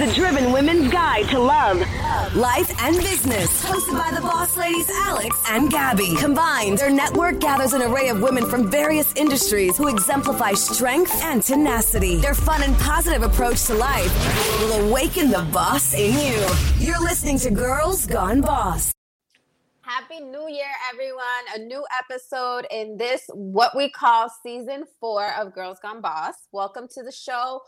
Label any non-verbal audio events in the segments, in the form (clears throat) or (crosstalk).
the Driven Women's Guide to Love, Life, and Business. Hosted by the boss ladies Alex and Gabby. Combined, their network gathers an array of women from various industries who exemplify strength and tenacity. Their fun and positive approach to life will awaken the boss in you. You're listening to Girls Gone Boss. Happy New Year, everyone. A new episode in this, what we call season four of Girls Gone Boss. Welcome to the show.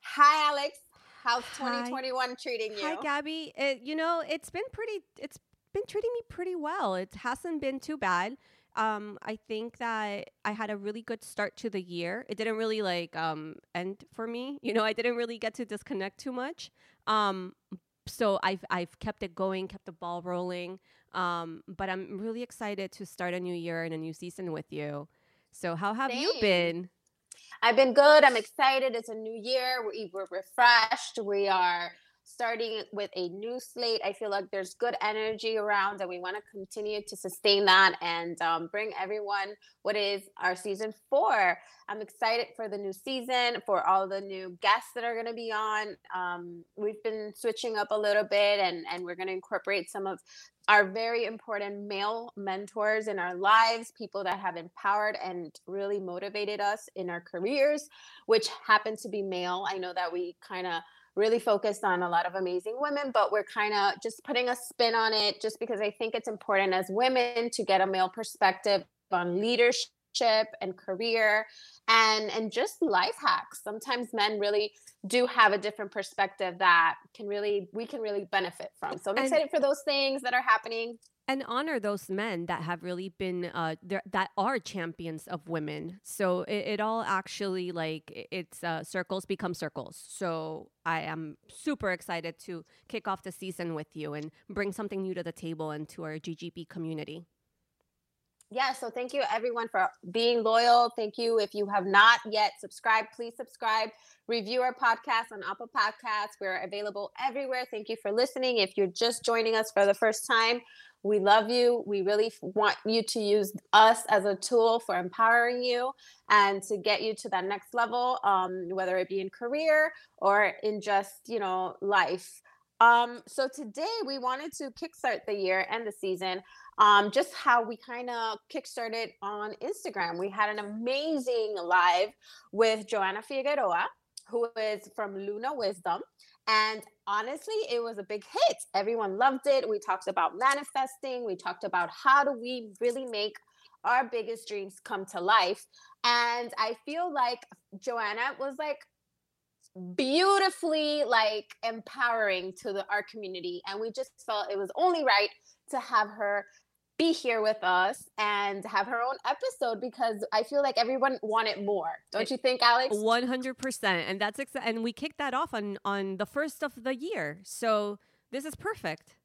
Hi, Alex. How's 2021 Hi. treating you? Hi, Gabby. It, you know, it's been pretty. It's been treating me pretty well. It hasn't been too bad. Um, I think that I had a really good start to the year. It didn't really like um, end for me. You know, I didn't really get to disconnect too much. Um, so I've I've kept it going, kept the ball rolling. Um, but I'm really excited to start a new year and a new season with you. So how have you been? I've been good. I'm excited. It's a new year. We're, we're refreshed. We are starting with a new slate. I feel like there's good energy around, and we want to continue to sustain that and um, bring everyone what is our season four. I'm excited for the new season, for all the new guests that are going to be on. Um, we've been switching up a little bit, and and we're going to incorporate some of our very important male mentors in our lives, people that have empowered and really motivated us in our careers, which happen to be male. I know that we kind of really focused on a lot of amazing women, but we're kind of just putting a spin on it just because I think it's important as women to get a male perspective on leadership and career and and just life hacks. Sometimes men really do have a different perspective that can really we can really benefit from. So I'm And- excited for those things that are happening. and honor those men that have really been uh there that are champions of women so it, it all actually like it's uh circles become circles so i am super excited to kick off the season with you and bring something new to the table and to our GGB community Yeah, so thank you everyone for being loyal. Thank you. If you have not yet subscribed, please subscribe. Review our podcast on Apple Podcasts. We're available everywhere. Thank you for listening. If you're just joining us for the first time, we love you. We really want you to use us as a tool for empowering you and to get you to that next level, um, whether it be in career or in just, you know, life. Um, so today we wanted to kickstart the year and the season um, just how we kind of kickstarted on Instagram. We had an amazing live with Joanna Figueroa, who is from Luna Wisdom. And honestly, it was a big hit. Everyone loved it. We talked about manifesting, we talked about how do we really make our biggest dreams come to life. And I feel like Joanna was like beautifully like empowering to the art community and we just felt it was only right to have her be here with us and have her own episode because I feel like everyone wanted more. Don't you think, Alex? 100% and that's exa- and we kicked that off on on the first of the year so this is perfect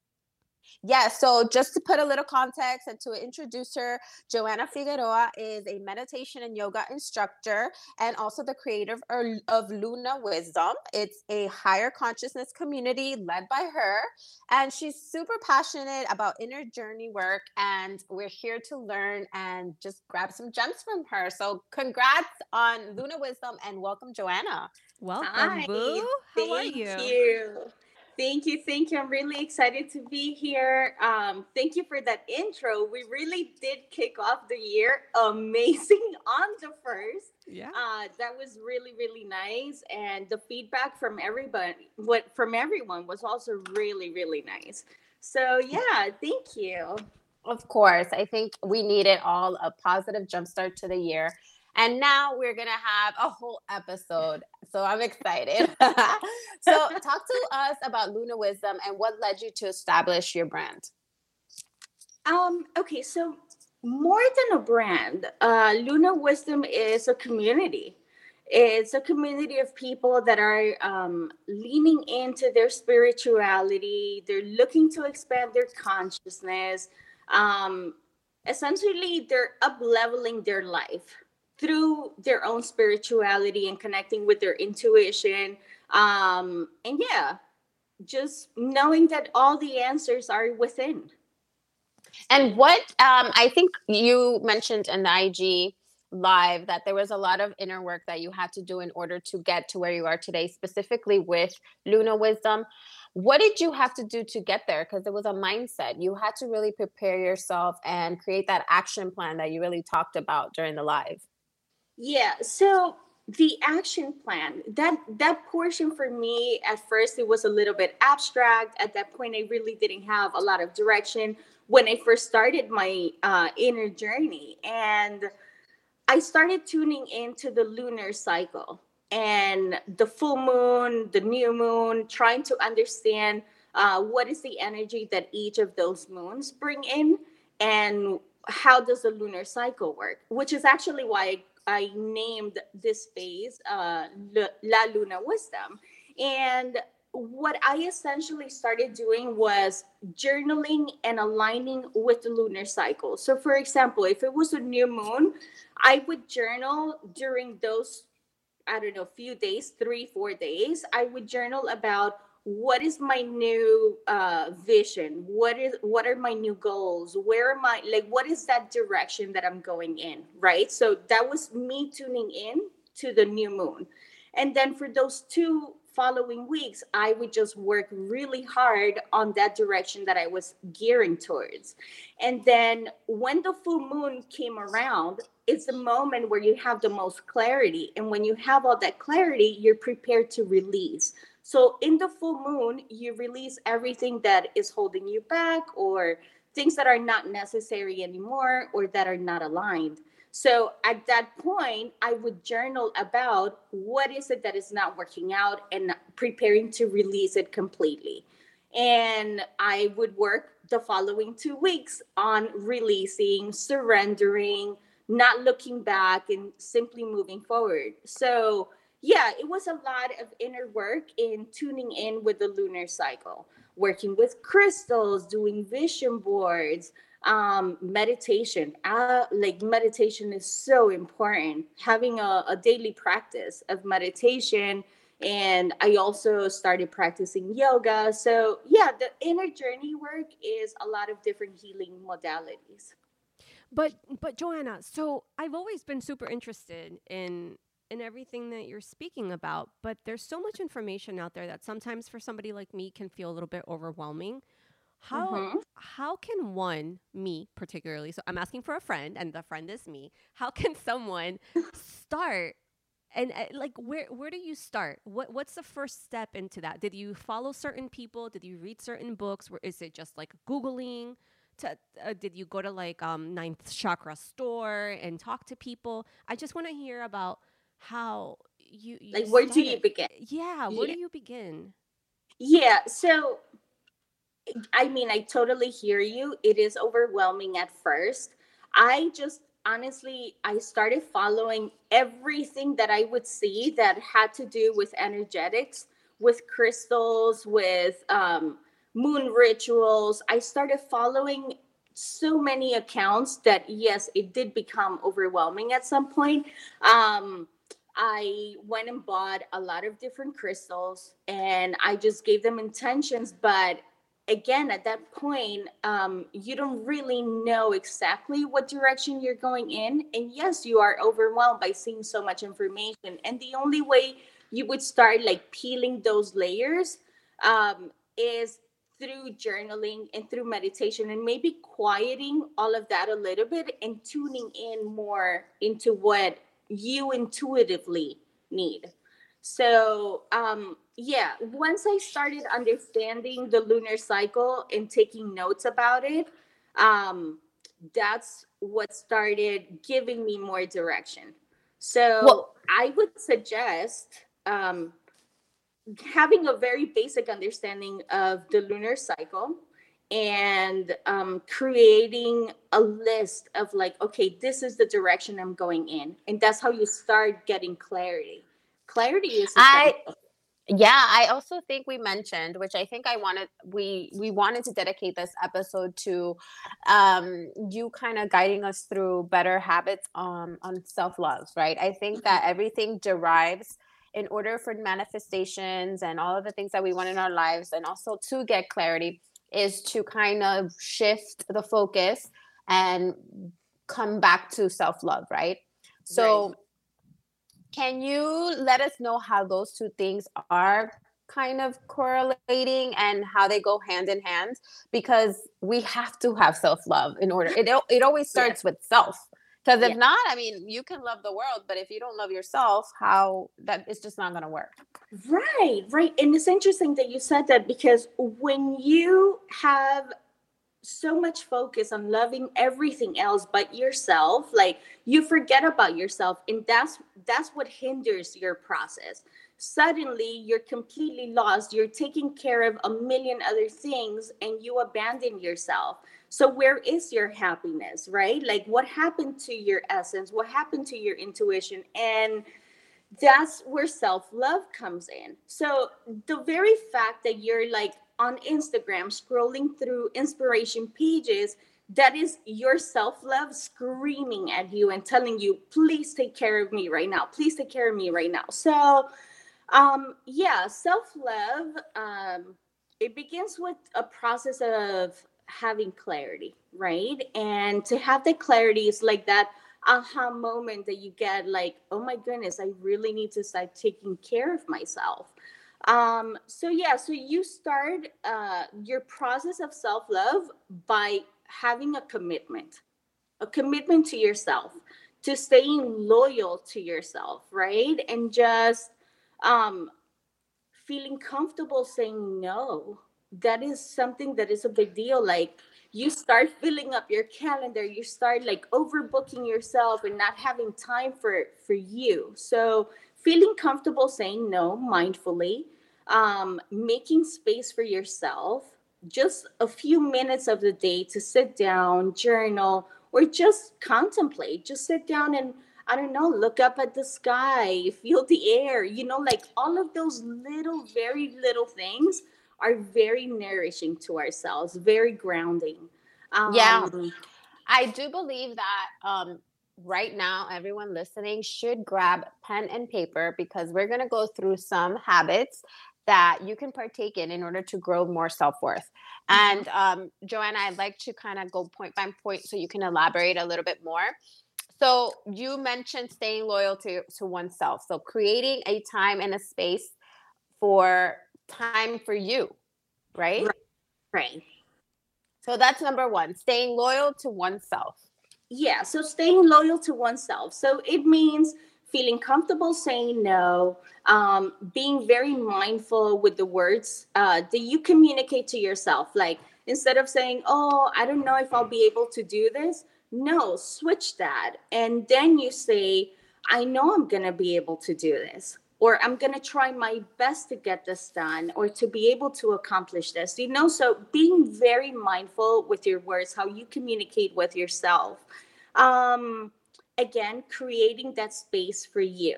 Yeah, so just to put a little context and to introduce her, Joanna Figueroa is a meditation and yoga instructor and also the creator of- of Luna Wisdom. It's a higher consciousness community led by her, and she's super passionate about inner journey work. And we're here to learn and just grab some gems from her. So, congrats on Luna Wisdom and welcome, Joanna. welcome Hi, boo how are you you. Thank you, thank you. I'm really excited to be here. Um, thank you for that intro. We really did kick off the year (laughs) amazing on the first. yeah Uh, that was really, really nice, and the feedback from everybody, what from everyone, was also really, really nice. So yeah, thank you. Of course. I think we needed all a positive jumpstart to the year. And now we're going to have a whole (laughs) episode. So I'm excited. (laughs) so, talk to us about Luna Wisdom and what led you to establish your brand. Um, okay, so more than a brand, uh, Luna Wisdom is a community. It's a community of people that are um, leaning into their spirituality. They're looking to expand their consciousness. Um, essentially, they're up leveling their life through their own spirituality and connecting with their intuition. Um, and yeah, just knowing that all the answers are within. And what um, I think you mentioned in the IG live that there was a lot of inner work that you had to do in order to get to where you are today, specifically with Luna Wisdom. What did you have to do to get there? Because it was a mindset. You had to really prepare yourself and create that action plan that you really talked about during the live. Yeah. So the action plan that that portion for me at first it was a little bit abstract at that point i really didn't have a lot of direction when i first started my uh, inner journey and i started tuning into the lunar cycle and the full moon the new moon trying to understand uh, what is the energy that each of those moons bring in and how does the lunar cycle work which is actually why I named this phase uh, La Luna Wisdom. And what I essentially started doing was journaling and aligning with the lunar cycle. So, for example, if it was a new moon, I would journal during those, I don't know, few days, three, four days. I would journal about what is my new uh, vision? What is what are my new goals? Where am i like what is that direction that i'm going in right? So that was me tuning in to the new moon. And then for those two following weeks i would just work really hard on that direction that i was gearing towards. And then when the full moon came around it's the moment where you have the most clarity. And when you have all that clarity you're prepared to release so in the full moon, you release everything that is holding you back or things that are not necessary anymore or that are not aligned. So at that point, I would journal about what is it that is not working out and preparing to release it completely. And I would work the following two weeks on releasing, surrendering, not looking back, and simply moving forward. So yeah, it was a lot of inner work in tuning in with the lunar cycle, working with crystals, doing vision boards, um, meditation. Uh, like meditation is so important. Having a, a daily practice of meditation. And I also started practicing yoga. So, yeah, the inner journey work is a lot of different healing modalities. But but Joanna, so I've always been super interested in and everything that you're speaking about, but there's so much information out there that sometimes for somebody like me can feel a little bit overwhelming. How mm-hmm. how can one, me particularly, so I'm asking for a friend and the friend is me. How (laughs) can someone start and uh, like where where do you start what what's the first step into that did you follow certain people did you read certain books or is it just like googling to, uh, did you go to like um ninth chakra store and talk to people i just want to hear about how you, you like where do you begin? Yeah where yeah. do you begin? Yeah so i mean i totally hear you. It is overwhelming at first. I just honestly i started following everything that i would see that had to do with energetics with crystals with um, moon rituals. I started following so many accounts that yes it did become overwhelming at some point. Um, I went and bought a lot of different crystals and I just gave them intentions. But again, at that point, um, you don't really know exactly what direction you're going in. And yes, you are overwhelmed by seeing so much information. And the only way you would start like peeling those layers um, is through journaling and through meditation and maybe quieting all of that a little bit and tuning in more into what you intuitively need. So, um, yeah, once I started understanding the lunar cycle and taking notes about it, um, that's what started giving me more direction. So, well, I would suggest um, having a very basic understanding of the lunar cycle and um, creating a list of like okay this is the direction i'm going in and that's how you start getting clarity. Clarity is i yeah i also think we mentioned which i think i wanted we we wanted to dedicate this episode to um you kind of guiding us through better habits um on self-love right? I think mm-hmm. that everything derives in order for manifestations and all of the things that we want in our lives and also to get clarity is to kind of shift the focus and come back to self love, right? So, right. can you let us know how those two things are kind of correlating and how they go hand in hand? Because we have to have self love in order. It it always starts yeah. with self. Because if yeah. not, I mean, you can love the world, but if you don't love yourself, how that it's just not going to work. Right, right. And it's interesting that you said that because when you have so much focus on loving everything else but yourself like you forget about yourself and that's that's what hinders your process suddenly you're completely lost you're taking care of a million other things and you abandon yourself so where is your happiness right like what happened to your essence what happened to your intuition and that's where self-love comes in so the very fact that you're like on Instagram scrolling through inspiration pages that is your self love screaming at you and telling you, please take care of me right now. Please take care of me right now. So, um, yeah, self love, um, it begins with a process of having clarity, right? And to have the clarity is like that aha moment that you get like, oh my goodness, I really need to start taking care of myself. Um, so yeah, so you start uh, your process of self-love by having a commitment, a commitment to yourself, to staying loyal to yourself, right? And just um, feeling comfortable saying no. That is something that is a big deal. Like you start filling up your calendar, you start like overbooking yourself and not having time for for you. So feeling comfortable saying no mindfully, um, making space for yourself, just a few minutes of the day to sit down, journal, or just contemplate. Just sit down and I don't know, look up at the sky, feel the air, you know, like all of those little, very little things are very nourishing to ourselves, very grounding. Um, yeah. I do believe that um, right now, everyone listening should grab pen and paper because we're going to go through some habits that you can partake in in order to grow more self-worth mm-hmm. and um, joanna i'd like to kind of go point by point so you can elaborate a little bit more so you mentioned staying loyal to, to oneself so creating a time and a space for time for you right right so that's number one staying loyal to oneself yeah so staying loyal to oneself so it means feeling comfortable saying no, um, being very mindful with the words uh, that you communicate to yourself. Like instead of saying, Oh, I don't know if I'll be able to do this, no, switch that. And then you say, I know I'm going to be able to do this. Or I'm going to try my best to get this done or to be able to accomplish this. You know, so being very mindful with your words, how you communicate with yourself. Um, again creating that space for you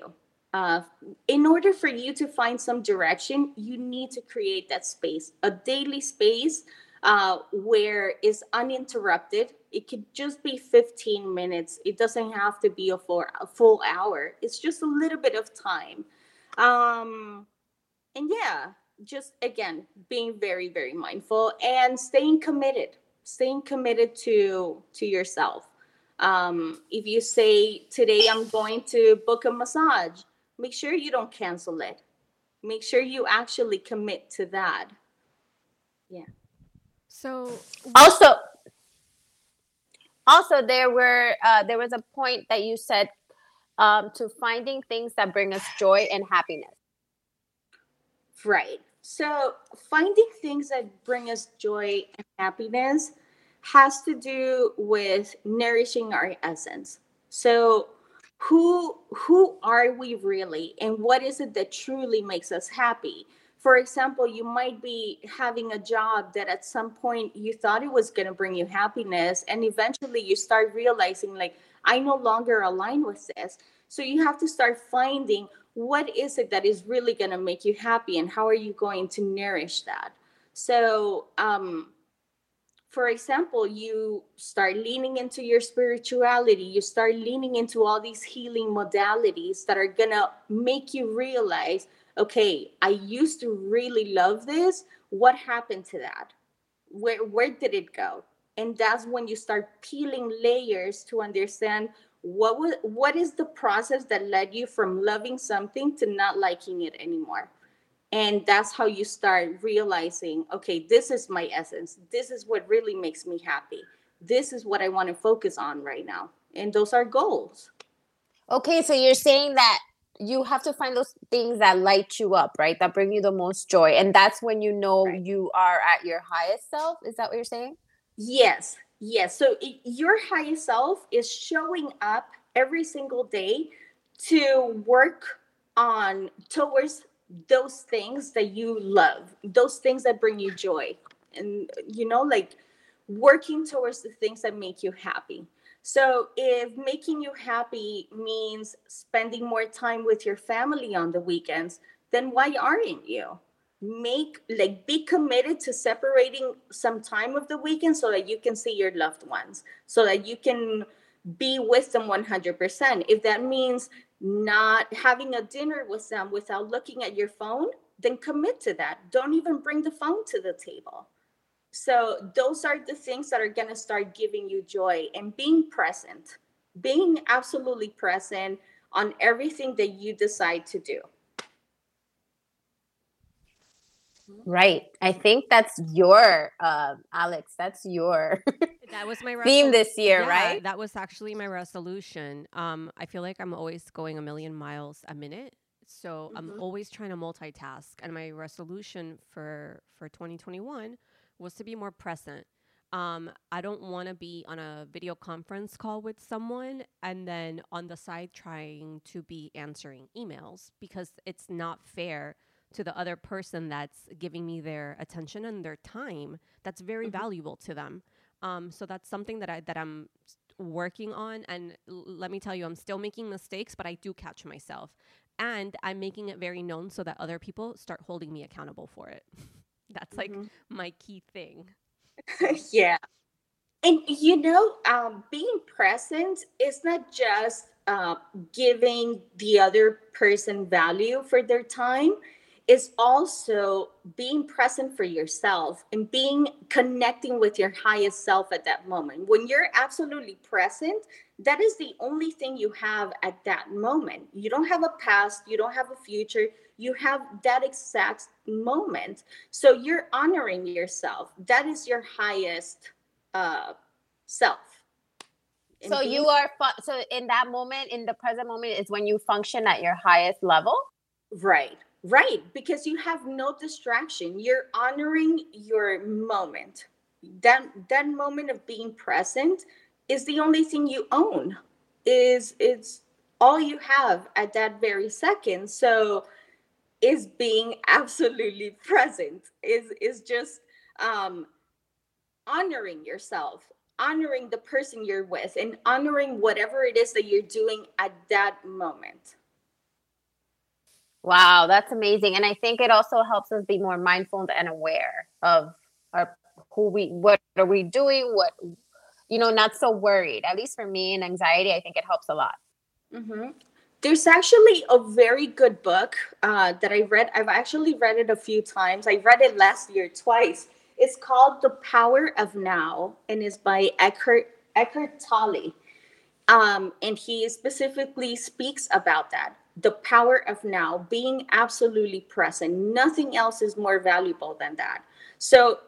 uh, in order for you to find some direction you need to create that space a daily space uh, where is uninterrupted it could just be 15 minutes it doesn't have to be a full, a full hour it's just a little bit of time um, and yeah just again being very very mindful and staying committed staying committed to to yourself um, if you say today I'm going to book a massage, make sure you don't cancel it. Make sure you actually commit to that. Yeah. So also, also there were uh, there was a point that you said um, to finding things that bring us joy and happiness. Right. So finding things that bring us joy and happiness has to do with nourishing our essence. So who who are we really and what is it that truly makes us happy? For example, you might be having a job that at some point you thought it was going to bring you happiness and eventually you start realizing like I no longer align with this. So you have to start finding what is it that is really going to make you happy and how are you going to nourish that? So um for example, you start leaning into your spirituality, you start leaning into all these healing modalities that are gonna make you realize okay, I used to really love this. What happened to that? Where, where did it go? And that's when you start peeling layers to understand what was what is the process that led you from loving something to not liking it anymore. And that's how you start realizing okay this is my essence. This is what really makes me happy. This is what i want to focus on right now. And those are goals. Okay so you're saying that you have to find those things that light you up right? That bring you the most joy. And that's when you know right. you are at your highest self? Is that what you're saying yes Yes. So it, your higher self is showing up every single day to work on towards those things that you love, those things that bring you joy. And, you know, like working towards the things that make you happy. So if making you happy means spending more time with your family on the weekends, then why aren't you? Make like be committed to separating some time of the weekend so that you can see your loved ones so that you can be with them 100% if that means not having a dinner with them without looking at your phone then commit to that. Don't even bring the phone to the table. So those are the things that are going to start giving you joy and being present being absolutely present on everything that you decide to do Right. I think that's your uh, Alex. That's your that was my (laughs) theme this year, yeah, right? That was actually my resolution. Um, I feel like I'm always going a million miles a minute, so mm-hmm. I'm always trying to multitask. And my resolution for for 2021 was to be more present. Um, I don't want to be on a video conference call with someone and then on the side trying to be answering emails because it's not fair to the other person that's giving me their attention and their time that's very mm-hmm. valuable to them. Um, so that's something that i that i'm working on. And l- let me tell you i'm still making mistakes but i do catch myself. And i'm making it very known so that other people start holding me accountable for it. (laughs) That's mm-hmm. like my key thing. (laughs) Yeah. And you know um, being present is not just uh, giving the other person value for their time is also being present for yourself and being connecting with your highest self at that moment. When you're absolutely present, that is the only thing you have at that moment. You don't have a past, you don't have a future, you have that exact moment. So you're honoring yourself. That is your highest uh, self. so you are fu- so in that moment in the present moment is when you function at your highest level right Right, because you have no distraction. You're honoring your moment. That that moment of being present is the only thing you own. Is it's all you have at that very second. So is being (laughs) absolutely present. Is is just um honoring yourself, honoring the person you're with and honoring whatever it is that you're doing at that moment. Wow, that's amazing. And I think it also helps us be more mindful and aware of our who we what are we doing, what you know, not so worried. At least for me and anxiety, I think it helps a lot. Mm-hmm. There's actually a very good book uh, that I read. I've actually read it a few times. I read it last year twice. It's called The Power of Now and is by Eckhart Eckhart Tolle. Um, and he specifically speaks about that the power of now, being absolutely present. Nothing else is more valuable than that. So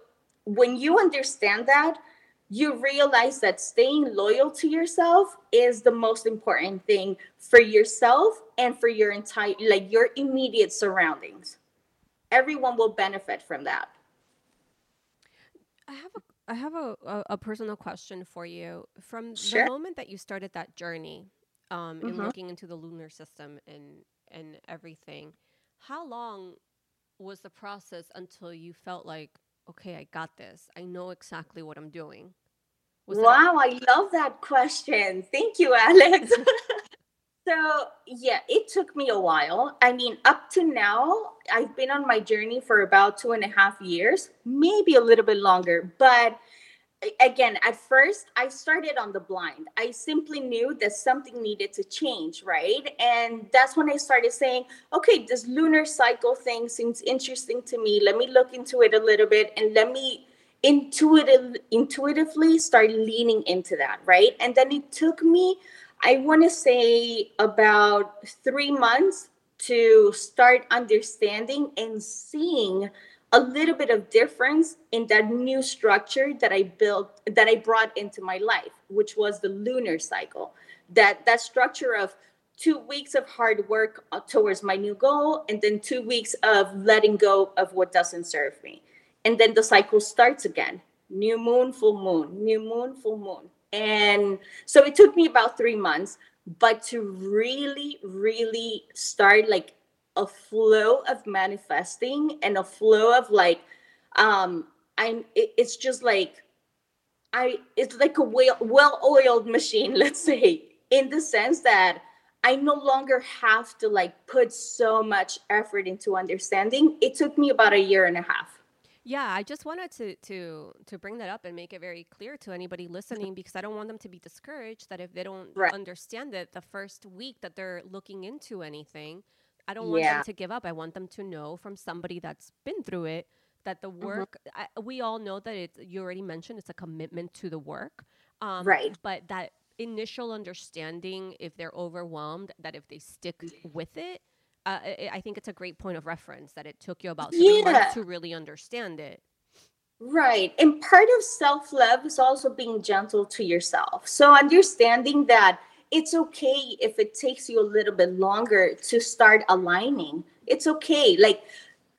when you understand that, you realize that staying loyal to yourself is the most important thing for yourself and for your entire like your immediate surroundings everyone will benefit from that i have a i have a, a, a personal question for you from sure. the moment that you started that journey um, mm-hmm. looking into the lunar system and and everything. How long was the process until you felt like, okay, I got this. I know exactly what I'm doing. Was wow, I love that question. Thank you, Alex. (laughs) (laughs) so, yeah, it took me a while. I mean, up to now, I've been on my journey for about two and a half years, maybe a little bit longer, but again at first i started on the blind. I simply knew that something needed to change right? And that's when i started saying okay this lunar cycle thing seems interesting to me. Let me look into it a little bit and let me intuitive intuitively start leaning into that right? And then it took me I want to say about three months to start understanding and seeing a little bit of difference in that new structure that I built that I brought into my life, which was the lunar cycle. That that structure of two weeks of hard work uh, towards my new goal and then two weeks of letting go of what doesn't serve me. And then the cycle starts again. New moon, full moon, new moon, full moon. And so it took me about 3 months, but to really really start like a flow of manifesting and a flow of like um i'm it, it's just like i it's like a well well oiled machine (laughs) let's say in the sense that i no longer have to like put so much effort into understanding it took me about a year and a half yeah, I just wanted to to to bring that up and make it very clear to anybody listening because I don't want them to be discouraged that if they don't right. understand it the first week that they're looking into anything, I don't want yeah. them to give up. I want them to know from somebody that's been through it that the mm-hmm. work. Mm-hmm. I, we all know that it's. You already mentioned it's a commitment to the work. Um, right. But that initial understanding, if they're overwhelmed, that if they stick with it, uh, I, I think it's a great point of reference that it took you about three yeah. months to really understand it. Right. And part of self love is also being gentle to yourself. So understanding that it's okay if it takes you a little bit longer to start aligning. It's okay. Like,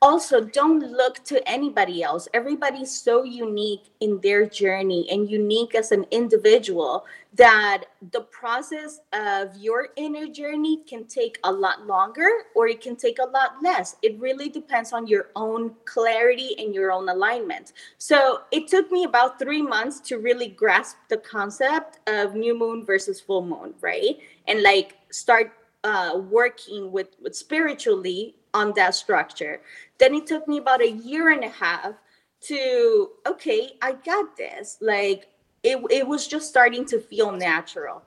also don't look to anybody else. Everybody's so unique in their journey and unique as an individual that the process of your inner journey can take a lot longer or it can take a lot less. It really depends on your own clarity and your own alignment. So it took me about 3 months to really grasp the concept of new moon versus full moon right? And like start uh, working with, with spiritually on that structure. Then it took me about a year and a half to, okay, I got this. Like it, it was just starting to feel natural.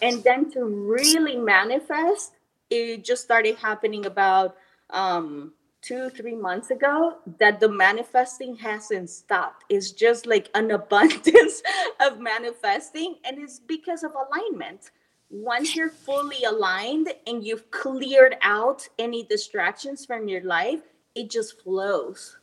And then to really manifest, it just started happening about um, two, three months ago that the manifesting hasn't stopped. It's just like an (laughs) abundance of manifesting, and it's because of alignment once you're fully aligned and you've cleared out any distractions from your life, it just flows.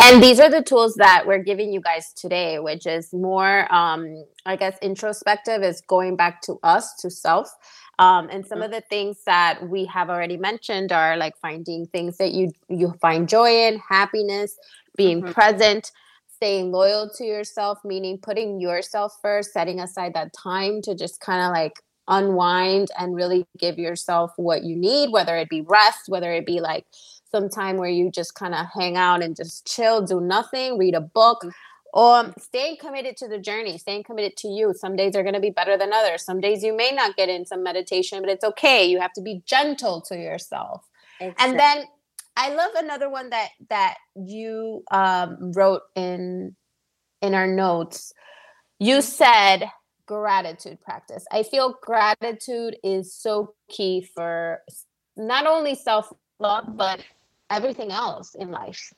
And these are the tools that we're giving you guys today, which is more, um, I guess, introspective, is going back to us, to self. Um, and some mm-hmm. of the things that we have already mentioned are like finding things that you you find joy in, happiness, being mm-hmm. present, staying loyal to yourself, meaning putting yourself first, setting aside that time to just kind of like unwind and really give yourself what you need, whether it be rest, whether it be like some time where you just kind of hang out and just chill, do nothing, read a book. Mm. Or staying committed to the journey, staying committed to you. Some days are going to be better than others. Some days you may not get in some meditation, but it's okay. You have to be gentle to yourself. Exactly. And then I love another one that that you um, wrote in in our notes. You said gratitude practice. I feel gratitude is so key for not only self love but everything else in life.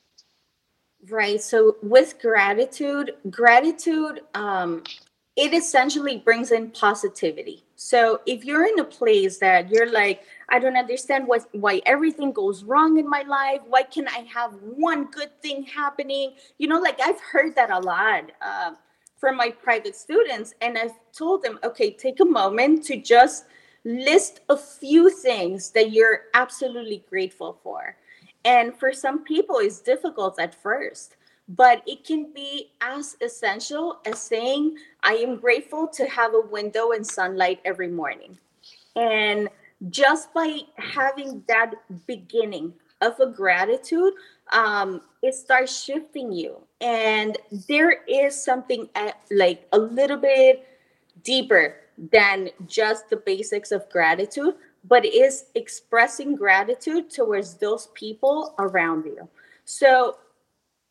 Right. So with gratitude, gratitude um, it essentially brings in positivity. So if you're in a place that you're like, I don't understand what why everything goes wrong in my life. Why can I have one good thing happening? You know, like I've heard that a lot uh, from my private students, and I've told them, okay, take a moment to just list a few things that you're absolutely grateful for. And for some people, it's difficult at first but it can be as essential as saying, I am grateful to have a window and sunlight every morning. And just by having that beginning of a gratitude, um, it starts shifting you. And there is something at, like a little bit deeper than just the basics of gratitude, but is expressing gratitude towards those people around you. So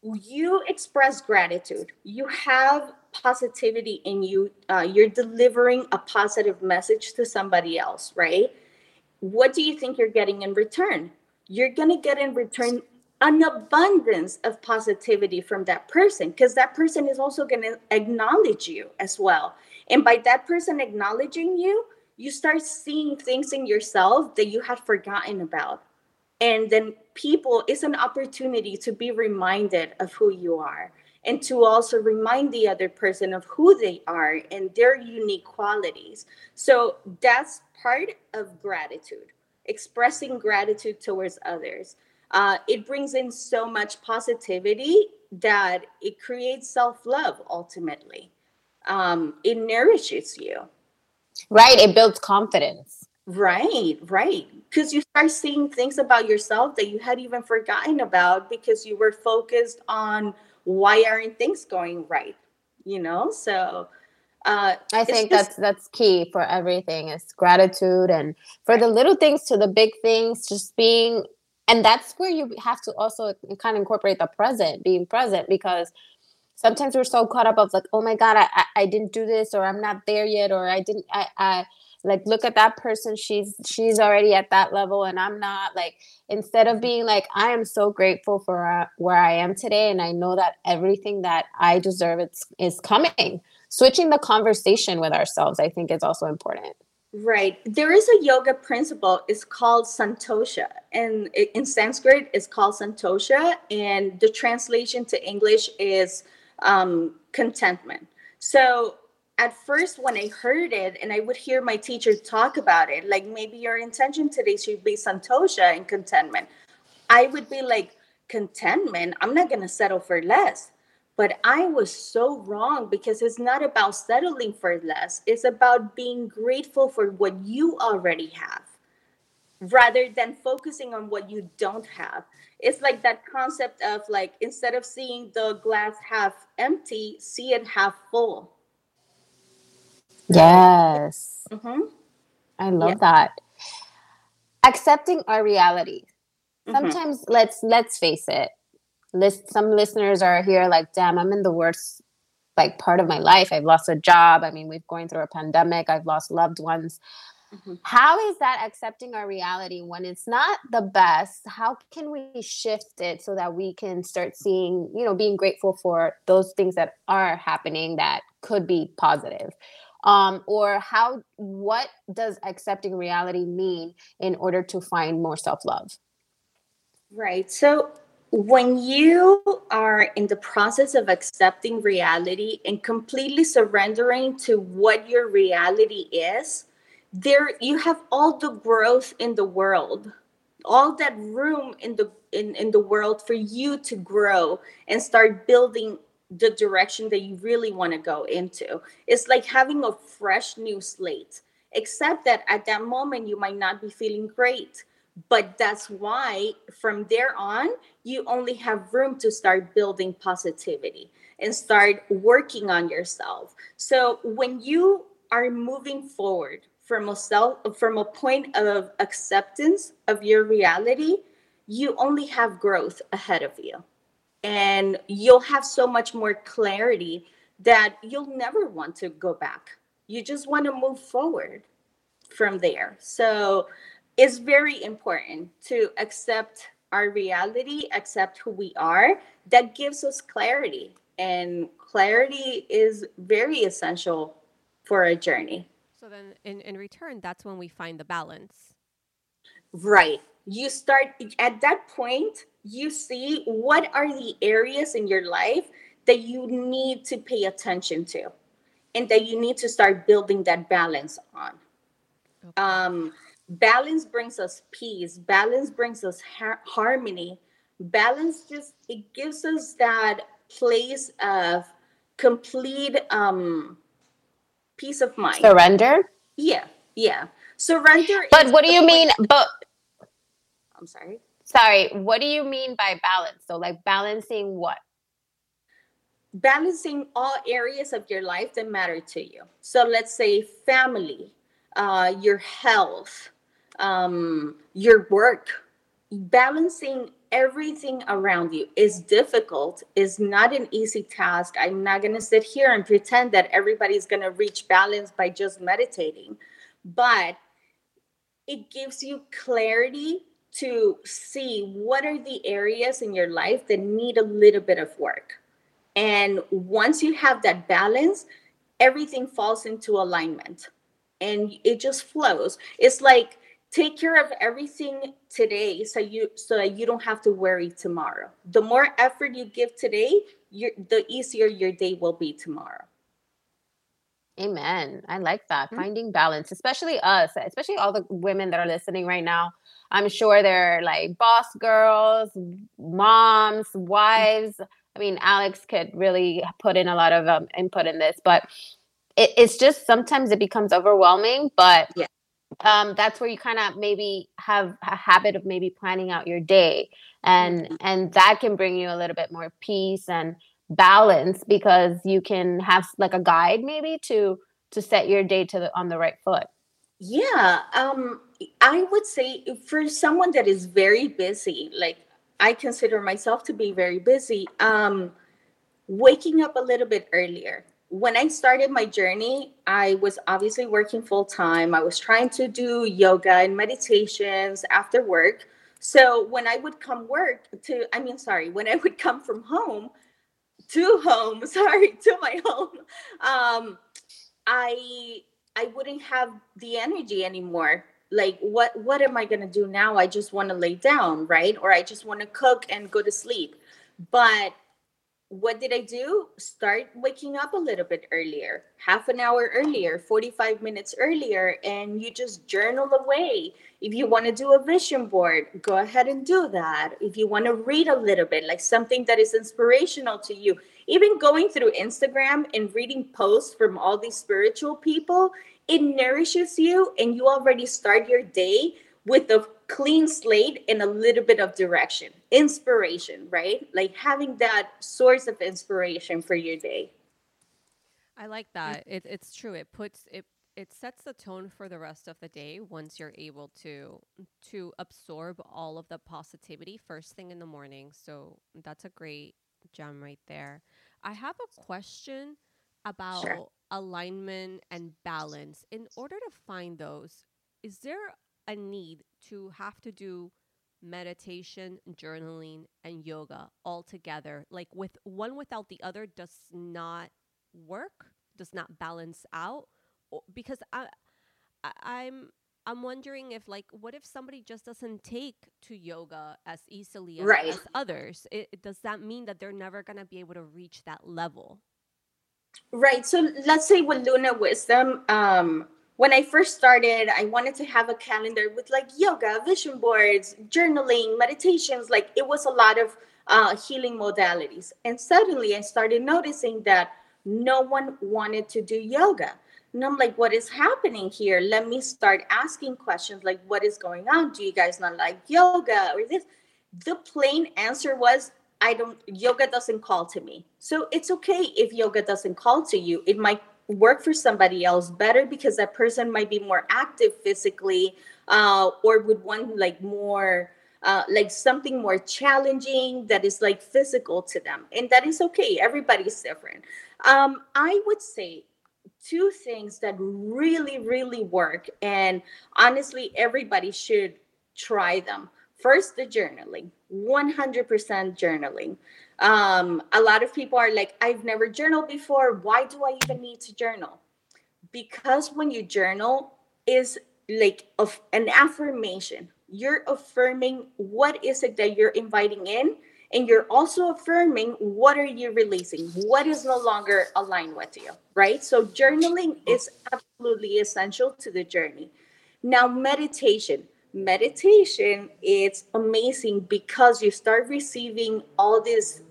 you express gratitude. You have positivity in you. Uh, you're delivering a positive message to somebody else right? What do you think you're getting in return? You're going to get in return an abundance of positivity from that person because that person is also going to acknowledge you as well. And by that person acknowledging you, you start seeing things in yourself that you had forgotten about. And then people is an opportunity to be reminded of who you are and to also remind the other person of who they are and their unique qualities. So that's part of gratitude, expressing gratitude towards others. Uh, it brings in so much positivity that it creates self love ultimately. Um, it nourishes you. Right. It builds confidence. Right, right. Because you start seeing things about yourself that you had even forgotten about because you were focused on why aren't things going right you know so uh, I think just, that's that's key for everything is gratitude and for right. the little things to the big things, just being and that's where you have to also kind of incorporate the present, being present because sometimes we're so caught up of like, oh my God, I, I, I didn't do this or I'm not there yet or I didn't I, I like look at that person she's she's already at that level and i'm not like instead of being like i am so grateful for uh, where i am today and i know that everything that i deserve is, is coming. Switching the conversation with ourselves i think is also important. Right. There is a yoga principle it's called santosha and in sanskrit it's called santosha and the translation to english is um, contentment. So at first when i heard it and i would hear my teacher talk about it like maybe your intention today should be santosha and contentment. I would be like contentment? I'm not going to settle for less. But i was so wrong because it's not about settling for less. It's about being grateful for what you already have rather than focusing on what you don't have it's like that concept of like instead of seeing the glass half empty see it half full Yes. Mm-hmm. I love yeah. that. Accepting our reality. Mm-hmm. Sometimes mm-hmm. let's let's face it. List some listeners are here like, damn, I'm in the worst like part of my life. I've lost a job. I mean, we've going through a pandemic. I've lost loved ones. Mm-hmm. How is that accepting our reality when it's not the best? How can we shift it so that we can start seeing, you know, being grateful for those things that are happening that could be positive? um, or how what does accepting reality mean in order to find more self-love right so when you are in the process of accepting reality and completely surrendering to what your reality is there you have all the growth in the world all that room in the in, in the world for you to grow and start building the direction that you really want to go into. It's like having a fresh new slate, except that at that moment you might not be feeling great. But that's why from there on, you only have room to start building positivity and start working on yourself. So when you are moving forward from a self from a point of acceptance of your reality, you only have growth ahead of you and you'll have so much more clarity that you'll never want to go back. You just want to move forward from there. So it's very important to accept our reality, accept who we are. That gives us clarity. And clarity is very essential for a journey. So then in, in return, that's when we find the balance. Right. You start at that point, you see what are the areas in your life that you need to pay attention to and that you need to start building that balance on okay. um, balance brings us peace balance brings us har- harmony balance just it gives us that place of complete um peace of mind surrender yeah yeah surrender but what do you mean but i'm sorry Sorry, what do you mean by balance? So, like balancing what? Balancing all areas of your life that matter to you. So, let's say family, uh, your health, um, your work, balancing everything around you is difficult is not an easy task i'm not going to sit here and pretend that everybody's going to reach balance by just meditating but it gives you clarity to see what are the areas in your life that need a little bit of work. And once you have that balance, everything falls into alignment and it just flows. It's like take care of everything today so you so that you don't have to worry tomorrow. The more effort you give today, you the easier your day will be tomorrow. Amen. I like that. Mm-hmm. Finding balance, especially us, especially all the women that are listening right now. I'm sure they're like boss girls, moms, wives. I mean, Alex could really put in a lot of um, input in this, but it, it's just sometimes it becomes overwhelming. But yeah. Um, that's where you kind of maybe have a habit of maybe planning out your day, and mm-hmm. and that can bring you a little bit more peace and balance because you can have like a guide maybe to to set your day to the, on the right foot. Yeah um i would say for someone that is very busy like i consider myself to be very busy um waking up a little bit earlier when i started my journey i was obviously working full time i was trying to do yoga and meditations after work. So when i would come work to i mean sorry when i would come from home to home (laughs) sorry to my home um i i wouldn't have the energy anymore. Like what what am i to do now? I just want to lay down right? Or i just want to cook and go to sleep. But what did I do? Start waking up a little bit earlier, half an hour earlier, 45 minutes earlier, and you just journal away. If you want to do a vision board, go ahead and do that. If you want to read a little bit, like something that is inspirational to you, even going through Instagram and reading posts from all these spiritual people, it nourishes you and you already start your day with a clean slate and a little bit of direction, inspiration, right? Like having that source of inspiration for your day. I like that. Mm. It, it's true. It puts it it sets the tone for the rest of the day once you're able to to absorb all of the positivity first thing in the morning. So that's a great gem right there. I have a question about sure. alignment and balance. In order to find those, is there a need to have to do meditation, journaling, and yoga all together. Like with one without the other does not work, does not balance out. Because I, I am I'm wondering if like what if somebody just doesn't take to yoga as easily as, right. as others? It, does that mean that they're never gonna be able to reach that level? Right. So let's say with Luna Wisdom, um, when I first started, I wanted to have a calendar with like yoga, vision boards, journaling, meditations. Like it was a lot of uh, healing modalities. And suddenly I started noticing that no one wanted to do yoga. And I'm like, what is happening here? Let me start asking questions like, what is going on? Do you guys not like yoga or this? The plain answer was, I don't, yoga doesn't call to me. So it's okay if yoga doesn't call to you. It might work for somebody else better because that person might be more active physically uh, or would want like more uh, like something more challenging that is like physical to them. And that is okay. Everybody's different. Um, i would say two things that really really work and honestly everybody should try them. First the journaling. 100% journaling um, a lot of people are like, I've never journaled before. Why do I even need to journal? Because when you journal is like of an affirmation. You're affirming what is it that you're inviting in, and you're also affirming what are you releasing, what is no longer aligned with you, right? So journaling is absolutely essential to the journey. Now, meditation meditation it's amazing because you start receiving all this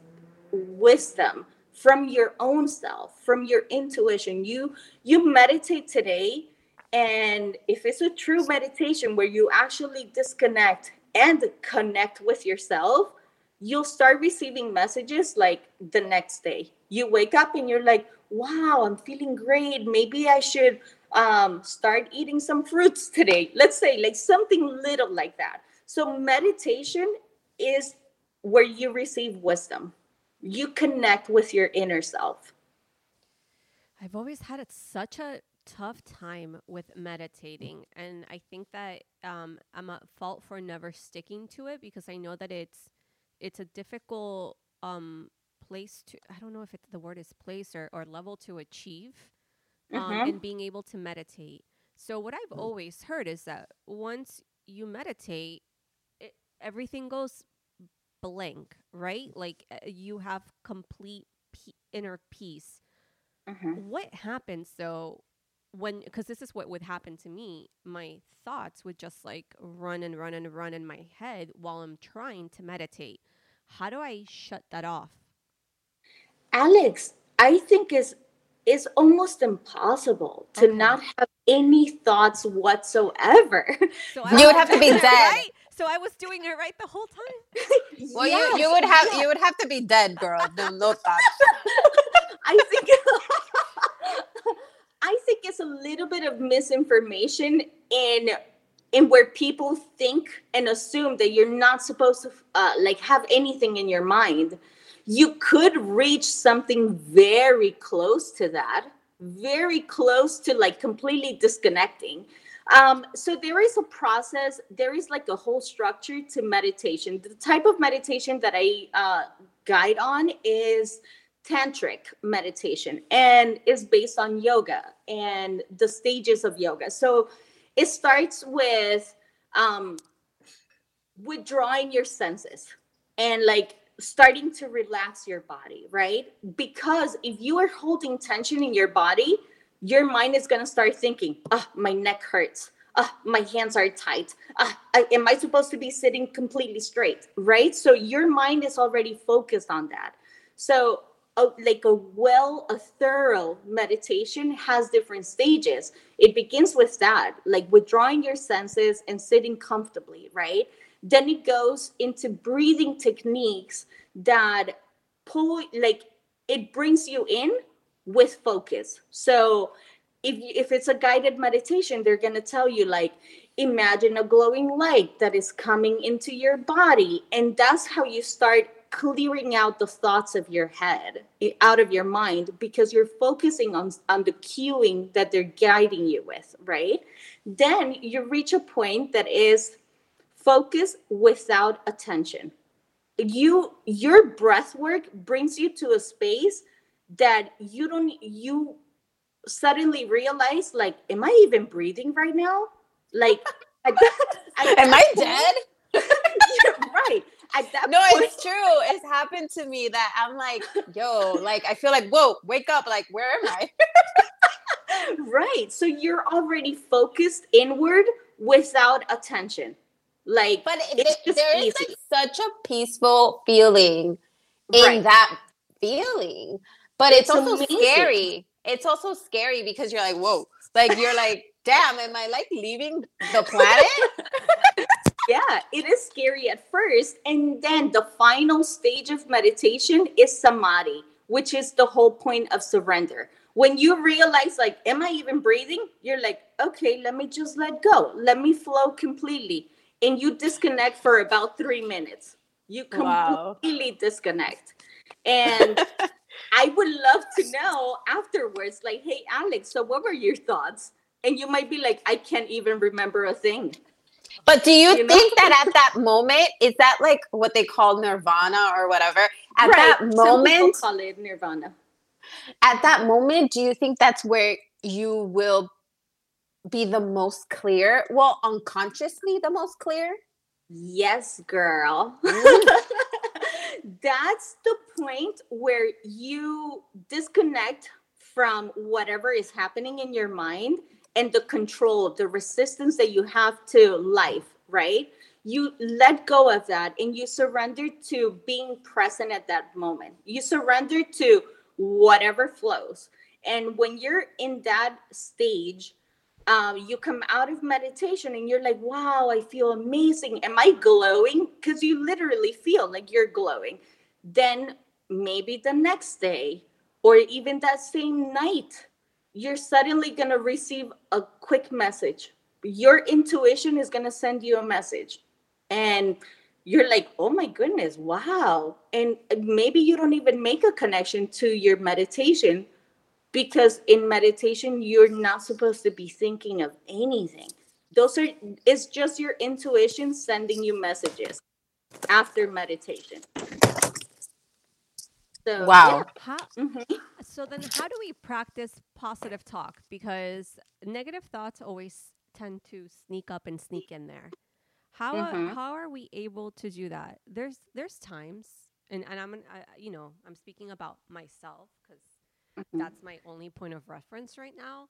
wisdom from your own self from your intuition. You you meditate today and if it's a true meditation where you actually disconnect and connect with yourself you'll start receiving messages like the next day. You wake up and you're like wow i'm feeling great. Maybe i should um, start eating some fruits today. Let's say like something little like that. So meditation is where you receive wisdom you connect with your inner self. I've always had such a tough time with meditating and i think that um, i'm at fault for never sticking to it because i know that it's it's a difficult um, place to i don't know if it's the word is place or, or level to achieve um, Mhm. and being able to meditate. So what I've always heard is that once you meditate, it, everything goes blank, right? Like uh, you have complete pe- inner peace. Mhm. What happens though when because this is what would happen to me my thoughts would just like run and run and run in my head while i'm trying to meditate how do i shut that off Alex, I think is is almost impossible to Okay. not have any thoughts whatsoever. so (laughs) You would have to (laughs) be dead. right? So i was doing it right the whole time (laughs) Well, Yes, you you would have yes. you would have to be dead, girl. No, no (laughs) thoughts. I think (laughs) I think it's a little bit of misinformation in in where people think and assume that you're not supposed to uh, like have anything in your mind. You could reach something very close to that, very close to like completely disconnecting. Um, so there is a process. There is like a whole structure to meditation. The type of meditation that I uh, guide on is tantric meditation and is based on yoga and the stages of yoga so it starts with um withdrawing your senses and like starting to relax your body right because if you are holding tension in your body your mind is going to start thinking ah my neck hurts. Ah my hands are tight. Ah am i supposed to be sitting completely straight? Right? So your mind is already focused on that. So a, like a well a thorough meditation has different stages. It begins with that like withdrawing your senses and sitting comfortably right? Then it goes into breathing techniques that pull like it brings you in with focus. So if you, if it's a guided meditation they're going to tell you like imagine a glowing light that is coming into your body and that's how you start clearing out the thoughts of your head out of your mind because you're focusing on on the cueing that they're guiding you with right? Then you reach a point that is focus without attention. You your breath work brings you to a space that you don't you suddenly realize like am i even breathing right now like (laughs) at that- at Am I that dead? (laughs) right at that No, point, it's true. It's happened to me that I'm like, yo, like I feel like, whoa, wake up. Like, where am I? (laughs) right so you're already focused inward without attention like But It's th- just there is easy. like such a peaceful feeling in Right. that feeling. But it's, It's also amazing. scary. It's also scary because you're like, whoa, like you're like, damn, am I like leaving the planet? (laughs) yeah it is scary at first and then the final stage of meditation is samadhi which is the whole point of surrender when you realize like am i even breathing you're like okay let me just let go let me flow completely and you disconnect for about three minutes you Wow. completely disconnect and (laughs) i would love to know afterwards like hey alex so what were your thoughts and you might be like i can't even remember a thing But do you, You know? think that at that moment, is that like what they call nirvana or whatever? At Right. that Some moment, call it nirvana at that moment, do you think that's where you will be the most clear? Well, unconsciously the most clear? Yes, girl. Mm. (laughs) That's the point where you disconnect from whatever is happening in your mind and the control, the resistance that you have to life, right? You let go of that and you surrender to being present at that moment. You surrender to whatever flows. And when you're in that stage, um, you come out of meditation and you're like, wow, I feel amazing. Am I glowing? Because you literally feel like you're glowing. Then maybe the next day or even that same night, you're suddenly going to receive a quick message. Your intuition is going to send you a message. And you're like, oh my goodness, wow. And maybe you don't even make a connection to your meditation because in meditation you're not supposed to be thinking of anything those are it's just your intuition sending you messages after meditation So Wow. How, yeah. Mhm. so then how do we practice positive talk? Because negative thoughts always tend to sneak up and sneak in there. How uh, Mhm. how are we able to do that? There's there's times, and and I'm an- I, you know I'm speaking about myself because Mhm. that's my only point of reference right now.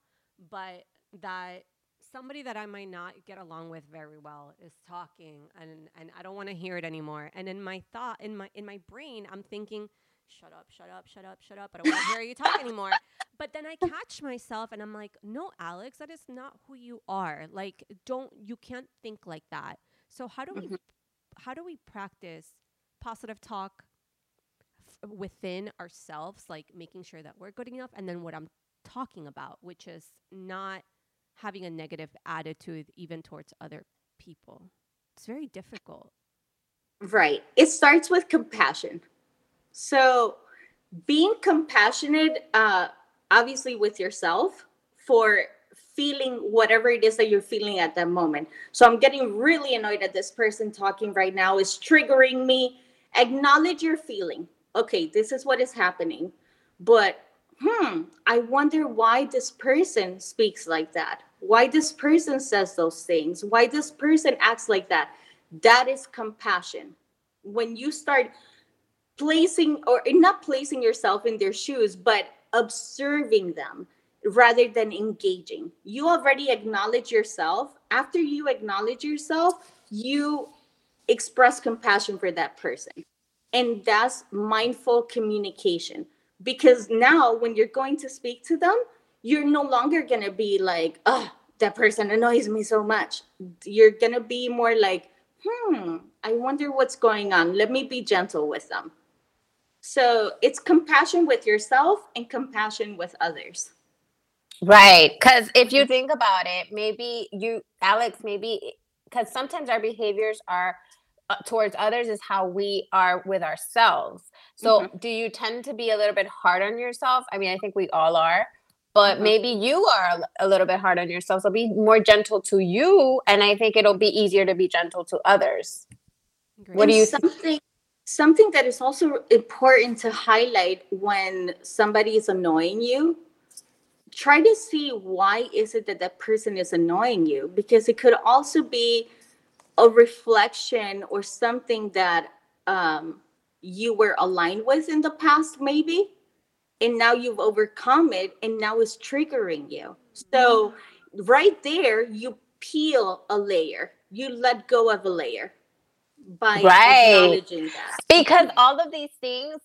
But that somebody that I might not get along with very well is talking, and and I don't want to hear it anymore. And in my thought, in my in my brain, I'm thinking, shut up, shut up, shut up, shut up. I don't want to hear you talk (laughs) anymore. But then I catch myself, and I'm like, no, Alex, that is not who you are. Like, don't you can't think like that. So how do we how do we practice positive talk within ourselves, like making sure that we're good enough, and then what I'm talking about, which is not having a negative attitude even towards other people. It's very difficult. Right. It starts with compassion. So, being compassionate, uh, obviously, with yourself for feeling whatever it is that you're feeling at that moment. So, I'm getting really annoyed at this person talking right now, is triggering me. Acknowledge your feeling. Okay, this is what is happening. But, hmm, I wonder why this person speaks like that. Why this person says those things. Why this person acts like that. That is compassion. When you start placing or not placing yourself in their shoes, but observing them rather than engaging. You already acknowledge yourself. After you acknowledge yourself, you express compassion for that person. And that's mindful communication. Because now, when you're going to speak to them, you're no longer going to be like, oh, that person annoys me so much. You're going to be more like, hmm, I wonder what's going on. Let me be gentle with them. So it's compassion with yourself and compassion with others. Right. Because if you think about it, maybe you, Alex, maybe because sometimes our behaviors are towards others is how we are with ourselves. So do you tend to be a little bit hard on yourself? I mean, I think we all are. But Mhm. maybe you are a little bit hard on yourself. So be more gentle to you. And I think it'll be easier to be gentle to others. What do you think? something something that is also important to highlight when somebody is annoying you try to see why is it that that person is annoying you because it could also be a reflection or something that um, you were aligned with in the past maybe? And now you've overcome it and now it's triggering you. So right there you peel a layer. You let go of a layer by Right. acknowledging that. Because all of these things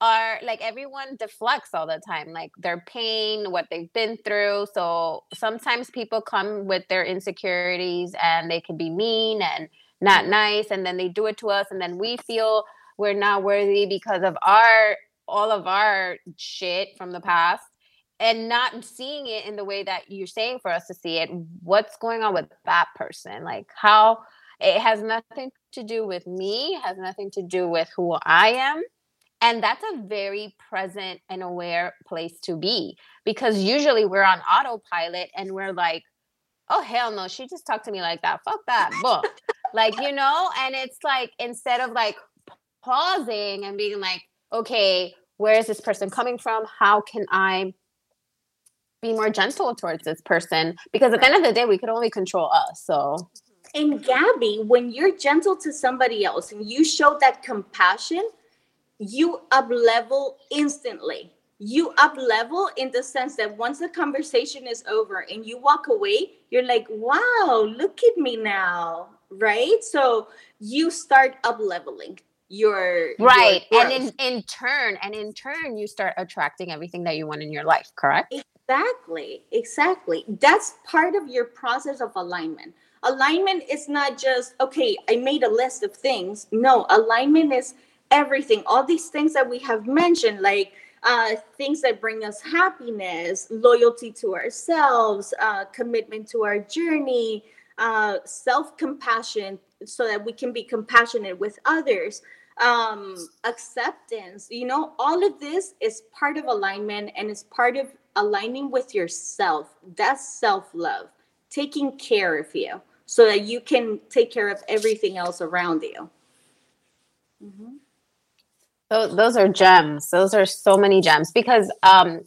are like everyone deflects all the time like their pain what they've been through so sometimes people come with their insecurities and they can be mean and not mm. nice and then they do it to us and then we feel we're not worthy because of our all of our shit from the past and not seeing it in the way that you're saying for us to see it what's going on with that person? Like how it has nothing to do with me has nothing to do with who i am and that's a very present and aware place to be because usually we're on autopilot and we're like oh hell no she just talked to me like that. Fuck that book. Like you know? And it's like instead of like pausing and being like okay where is this person coming from? How can i be more gentle towards this person? Because at the end of the day we could only control us so. And Gabby, when you're gentle to somebody else and you show that compassion, you up level instantly. You up level in the sense that once the conversation is over and you walk away, you're like, wow, look at me now. Right. So you start up leveling your right your and in in turn and in turn you start attracting everything that you want in your life correct Exactly, exactly. That's part of your process of alignment. Alignment is not just, okay, I made a list of things. No, alignment is everything. All these things that we have mentioned, like uh, things that bring us happiness, loyalty to ourselves, uh, commitment to our journey, uh, self compassion, so that we can be compassionate with others um acceptance you know all of this is part of alignment and is part of aligning with yourself that's self-love taking care of you so that you can take care of everything else around you Mhm. Those, those are gems. Those are so many gems because um,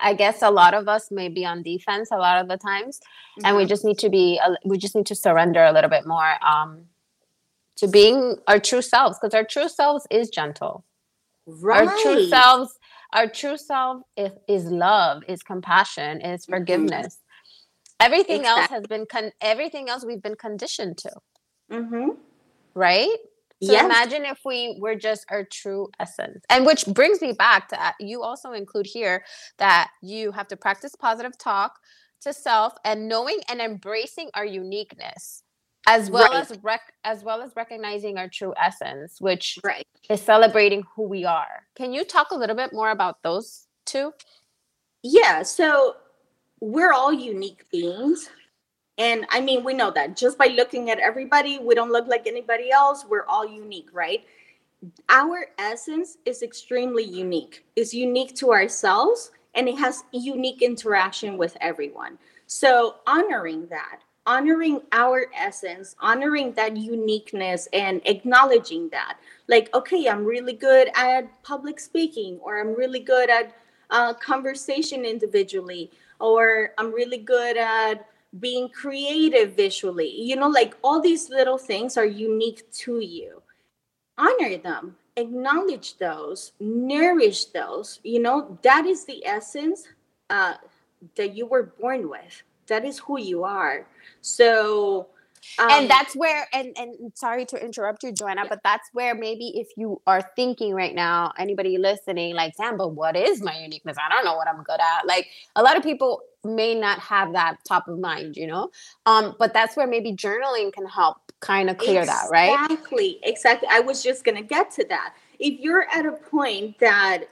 I guess a lot of us may be on defense a lot of the times, mm-hmm. and we mm-hmm. just need to be we just need to surrender a little bit more um, to being our true selves because our true selves is gentle. Right. Our true selves, our true self is, is love, is compassion, is mm-hmm. forgiveness. Mm-hmm. Everything exactly. else has been con- everything else we've been conditioned to. Mm-hmm. Right? So yes. imagine if we were just our true essence. And which brings me back to uh, you also include here that you have to practice positive talk to self and knowing and embracing our uniqueness as well right. as rec- as well as recognizing our true essence which right. is celebrating who we are. Can you talk a little bit more about those two? Yeah, so we're all unique beings and I mean, we know that just by looking at everybody, we don't look like anybody else. We're all unique, right? Our essence is extremely unique. It's unique to ourselves and it has unique interaction with everyone. So, honoring that, honoring our essence, honoring that uniqueness and acknowledging that. Like, okay, I'm really good at public speaking, or I'm really good at uh, conversation individually, or I'm really good at being creative visually. You know, like all these little things are unique to you. Honor them, acknowledge those, nourish those. You know, that is the essence uh, that you were born with. That is who you are. So, um, and that's where and and sorry to interrupt you joanna yeah. but that's where maybe if you are thinking right now anybody listening like damn but what is my uniqueness? I don't know what i'm good at. Like a lot of people may not have that top of mind you know? Um but that's where maybe journaling can help kind of clear exactly, that right? Exactly exactly. I was just gonna get to that. If you're at a point that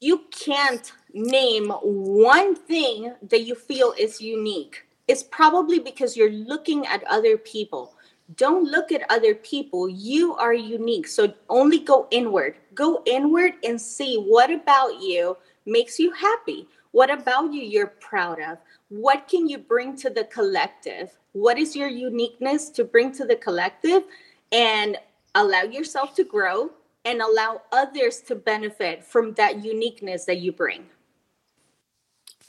you can't name one thing that you feel is unique it's probably because you're looking at other people. Don't look at other people. You are unique. So only go inward. Go inward and see what about you makes you happy. What about you you're proud of? What can you bring to the collective? What is your uniqueness to bring to the collective? And allow yourself to grow and allow others to benefit from that uniqueness that you bring.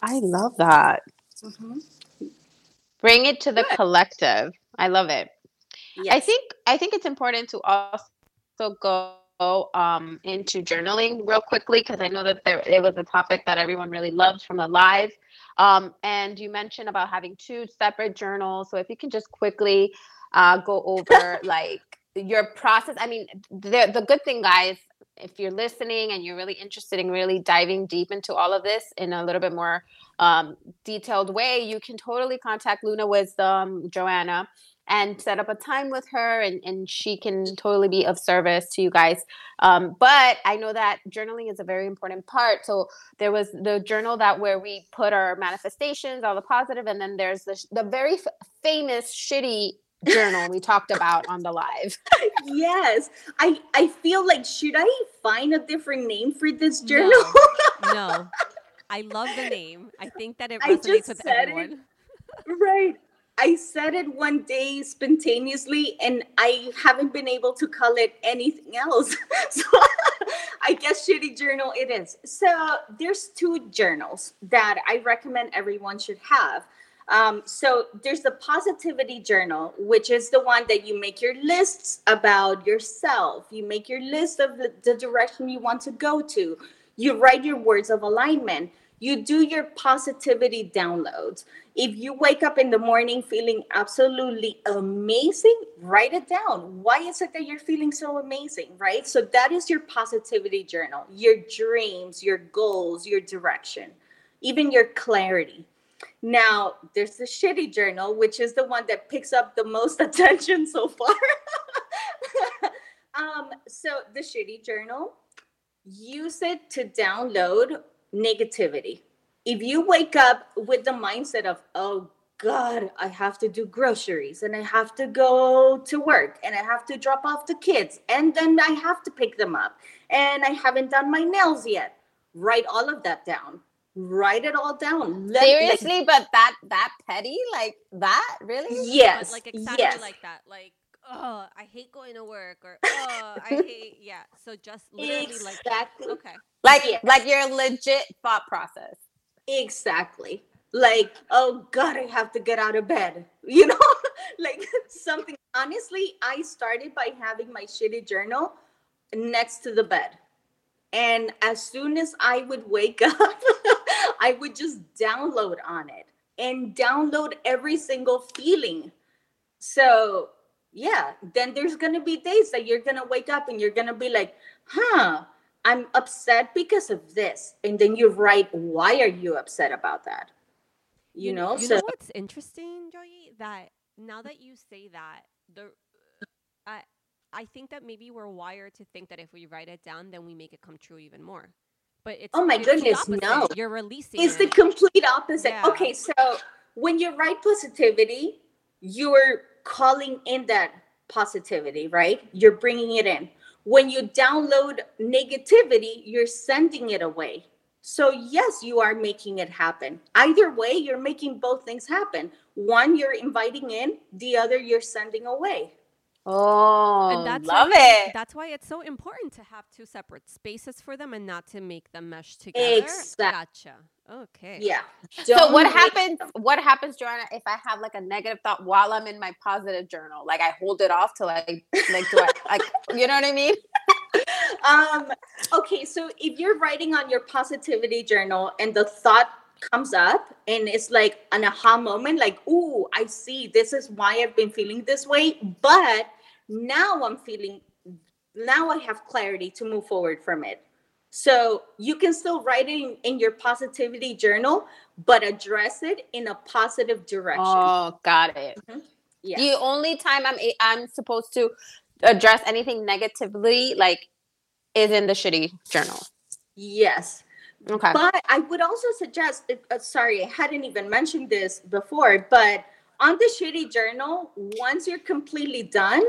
I love that. Mm-hmm. Bring it to the Good. collective. I love it. Yes. I think I think it's important to also go um, into journaling real quickly because I know that there it was a topic that everyone really loved from the live. Um, and you mentioned about having two separate journals. So if you can just quickly uh, go over (laughs) like your process. I mean, the the good thing, guys, if you're listening and you're really interested in really diving deep into all of this in a little bit more um, detailed way, you can totally contact Luna Wisdom, Joanna, and set up a time with her, and, and she can totally be of service to you guys. Um, but I know that journaling is a very important part. So there was the journal that where we put our manifestations, all the positive, and then there's the, the very f- famous shitty journal we talked (laughs) about on the live. yes. I I feel like should I find a different name for this journal? No. no. I love the name. I think that it resonates with everyone. It, right. I said it one day spontaneously and I haven't been able to call it anything else. (laughs) so I guess shitty journal it is. So there's two journals that I recommend everyone should have. Um, so there's the positivity journal, which is the one that you make your lists about yourself. You make your list of the, the direction you want to go to. You write your words of alignment. You do your positivity downloads. If you wake up in the morning feeling absolutely amazing, write it down. Why is it that you're feeling so amazing, right? So that is your positivity journal, your dreams, your goals, your direction, even your clarity. Now, there's the shitty journal, which is the one that picks up the most (laughs) attention so far. um, so, the shitty journal, use it to download negativity. If you wake up with the mindset of, oh God, I have to do groceries and I have to go to work and I have to drop off the kids and then I have to pick them up and I haven't done my nails yet, write all of that down write it all down. Let, Seriously, like, but that that petty like that really? Yes, but like exactly yes. like that. Like oh, I hate going to work or oh, I (laughs) hate yeah. So just literally exactly. like okay. Like Yeah. like your legit thought process. Exactly. Like, oh God, I have to get out of bed. (laughs) You know, (laughs) like something. Honestly, I started by having my shitty journal next to the bed. And as soon as I would wake (laughs) up, I would just download on it and download every single feeling. So, yeah, then there's going to be days that you're going to wake up and you're going to be like, huh, I'm upset because of this. And then you write, why are you upset about that? You, know, you so know what's interesting, Joey? That now that you say that, the I I think that maybe we're wired to think that if we write it down, then we make it come true even more. But it's Oh my goodness, no. You're releasing. it's the complete opposite. Yeah. Okay, so when you write positivity, you're calling in that positivity, right? You're bringing it in. When you download negativity, you're sending it away. So, yes, you are making it happen. Either way, you're making both things happen. One, you're inviting in, the other, you're sending away. Oh, and that's love why, it. That's why it's so important to have two separate spaces for them and not to make them mesh together. Exact- Gotcha. Okay. Yeah. So Don't what make- happens? What happens, Joanna, if I have like a negative thought while I'm in my positive journal? Like I hold it off till I like do I like (laughs) you know what I mean? (laughs) um okay so if you're writing on your positivity journal and the thought comes up and it's like an aha moment like ooh i see this is why i've been feeling this way but now i'm feeling now i have clarity to move forward from it so you can still write it in, in your positivity journal but address it in a positive direction Oh, got it. yeah The only time I'm i'm supposed to address anything negatively like is in the shitty journal. yes Okay. But I would also suggest, uh, sorry, I hadn't even mentioned this before, but on the shitty journal, once you're completely done,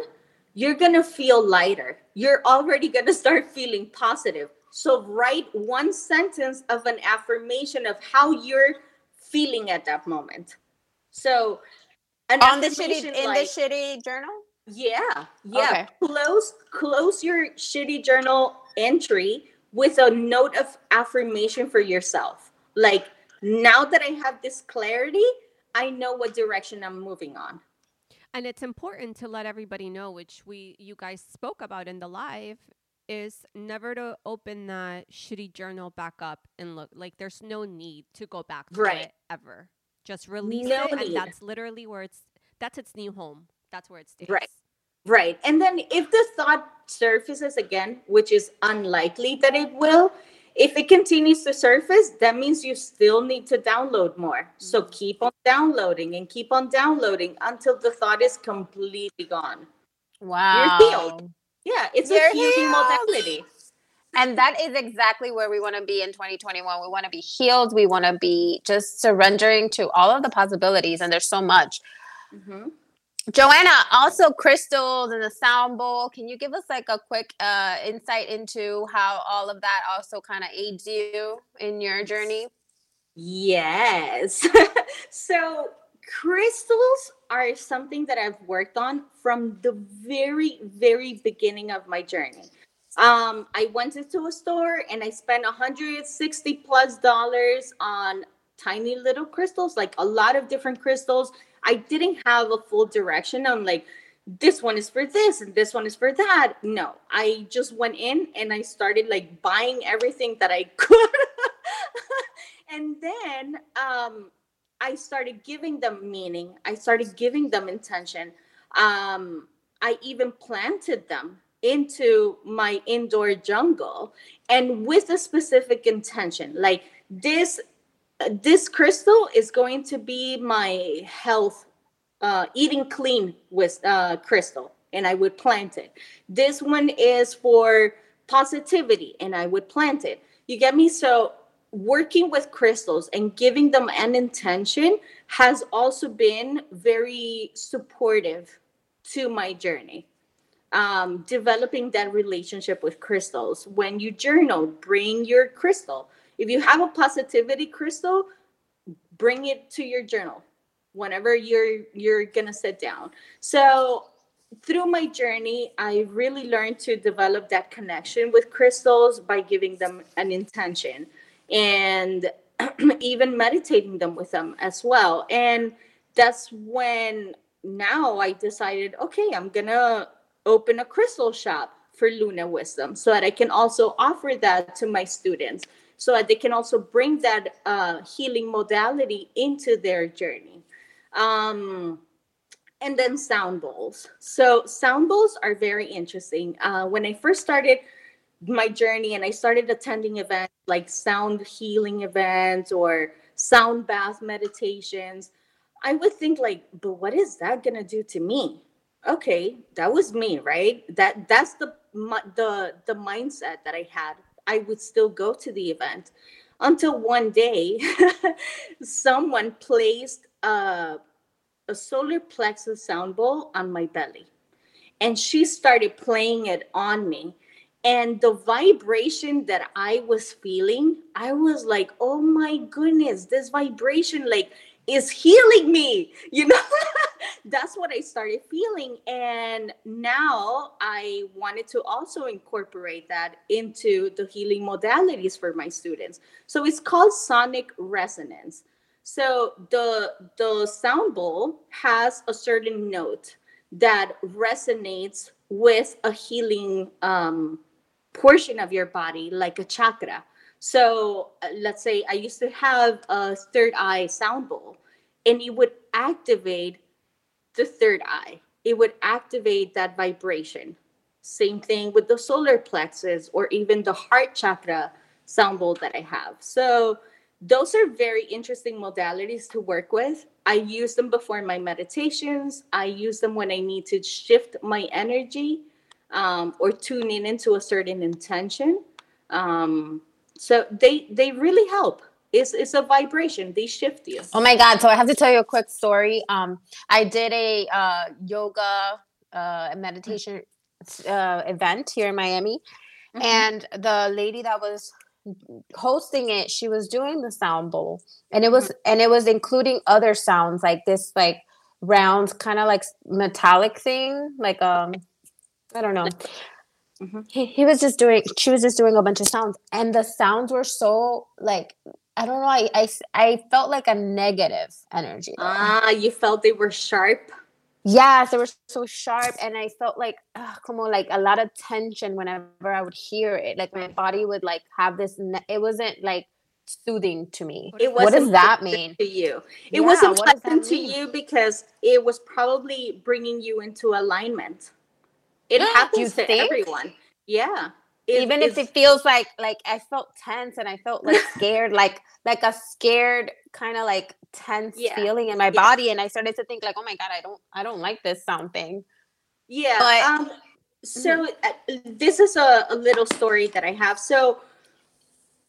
you're going to feel lighter. You're already going to start feeling positive. So write one sentence of an affirmation of how you're feeling at that moment. So on the shitty affirmation in like- the shitty journal? yeah, yeah. Okay. Close close your shitty journal entry with a note of affirmation for yourself. Like now that I have this clarity, I know what direction I'm moving on. And it's important to let everybody know, which we you guys spoke about in the live, is never to open that shitty journal back up and look. Like there's no need to go back to Right. it ever. Just release No it, and that's literally where it's. That's its new home. That's where it stays. Right. Right. And then if the thought surfaces again, which is unlikely that it will, if it continues to surface, that means you still need to download more. So keep on downloading and keep on downloading until the thought is completely gone. Wow. You're healed. Yeah, it's You're a healing healed. modality. And that is exactly where we want to be in 2021. We want to be healed. We want to be just surrendering to all of the possibilities. And there's so much. Mhm. Joanna, also crystals and the sound bowl. Can you give us like a quick uh, insight into how all of that also kind of aids you in your journey? Yes. (laughs) so crystals are something that I've worked on from the very, very beginning of my journey. Um, I went into a store and I spent 160 plus dollars on tiny little crystals, like a lot of different crystals. I didn't have a full direction on like this one is for this and this one is for that. No, I just went in and I started like buying everything that I (laughs) could. and then um I started giving them meaning. I started giving them intention. Um, I even planted them into my indoor jungle and with a specific intention. Like this, this crystal is going to be my health, uh, eating clean with uh, crystal, and I would plant it. This one is for positivity, and I would plant it. You get me? So working with crystals and giving them an intention has also been very supportive to my journey um, developing that relationship with crystals when you journal bring your crystal if you have a positivity crystal bring it to your journal whenever you're you're gonna sit down so through my journey, I really learned to develop that connection with crystals by giving them an intention and (clears throat) even meditating them with them as well. And that's when now I decided, okay, I'm gonna open a crystal shop for Luna Wisdom so that I can also offer that to my students so that they can also bring that uh, healing modality into their journey. Um, and then sound bowls. So sound bowls are very interesting. Uh, when I first started my journey and I started attending events like sound healing events or sound bath meditations, I would think like, but what is that gonna do to me? Okay, that was me, right? That that's the the the mindset that I had. I would still go to the event until one day (laughs) someone placed a a solar plexus sound bowl on my belly. And she started playing it on me. And the vibration that I was feeling, I was like, oh my goodness, this vibration like is healing me. (laughs) You know, that's what I started feeling. And now I wanted to also incorporate that into the healing modalities for my students. So it's called sonic resonance. So the the sound bowl has a certain note that resonates with a healing um, portion of your body, like a chakra. So uh, let's say I used to have a third eye sound bowl, and it would activate the third eye. It would activate that vibration. Same thing with the solar plexus or even the heart chakra sound bowl that I have. So those are very interesting modalities to work with. I use them before my meditations. I use them when I need to shift my energy um, or tune in into a certain intention. Um, so they they really help. It's it's a vibration. They shift you. Oh my god! So I have to tell you a quick story. Um, I did a uh, yoga uh, meditation uh, event here in Miami, mm-hmm. and the lady that was hosting it she was doing the sound bowl and it was mm-hmm. and it was including other sounds like this like round kind of like metallic thing like um i don't know mm-hmm. he, he was just doing she was just doing a bunch of sounds and the sounds were so like i don't know i i, I felt like a negative energy ah you felt they were sharp Yes, they were so sharp, and I felt like, come on, like a lot of tension whenever I would hear it. Like my body would like have this. Ne- it wasn't like soothing to me. It was. what does that mean to you? It yeah, wasn't pleasant to you because it was probably bringing you into alignment. It (gasps) happens to everyone. Yeah. It, Even if it feels like like I felt tense and I felt like (laughs) scared, like like a scared kind of like tense yeah. feeling in my yeah. body and i started to think like oh my god i don't i don't like this sound thing yeah but, um so mm-hmm. uh, this is a, a little story that i have so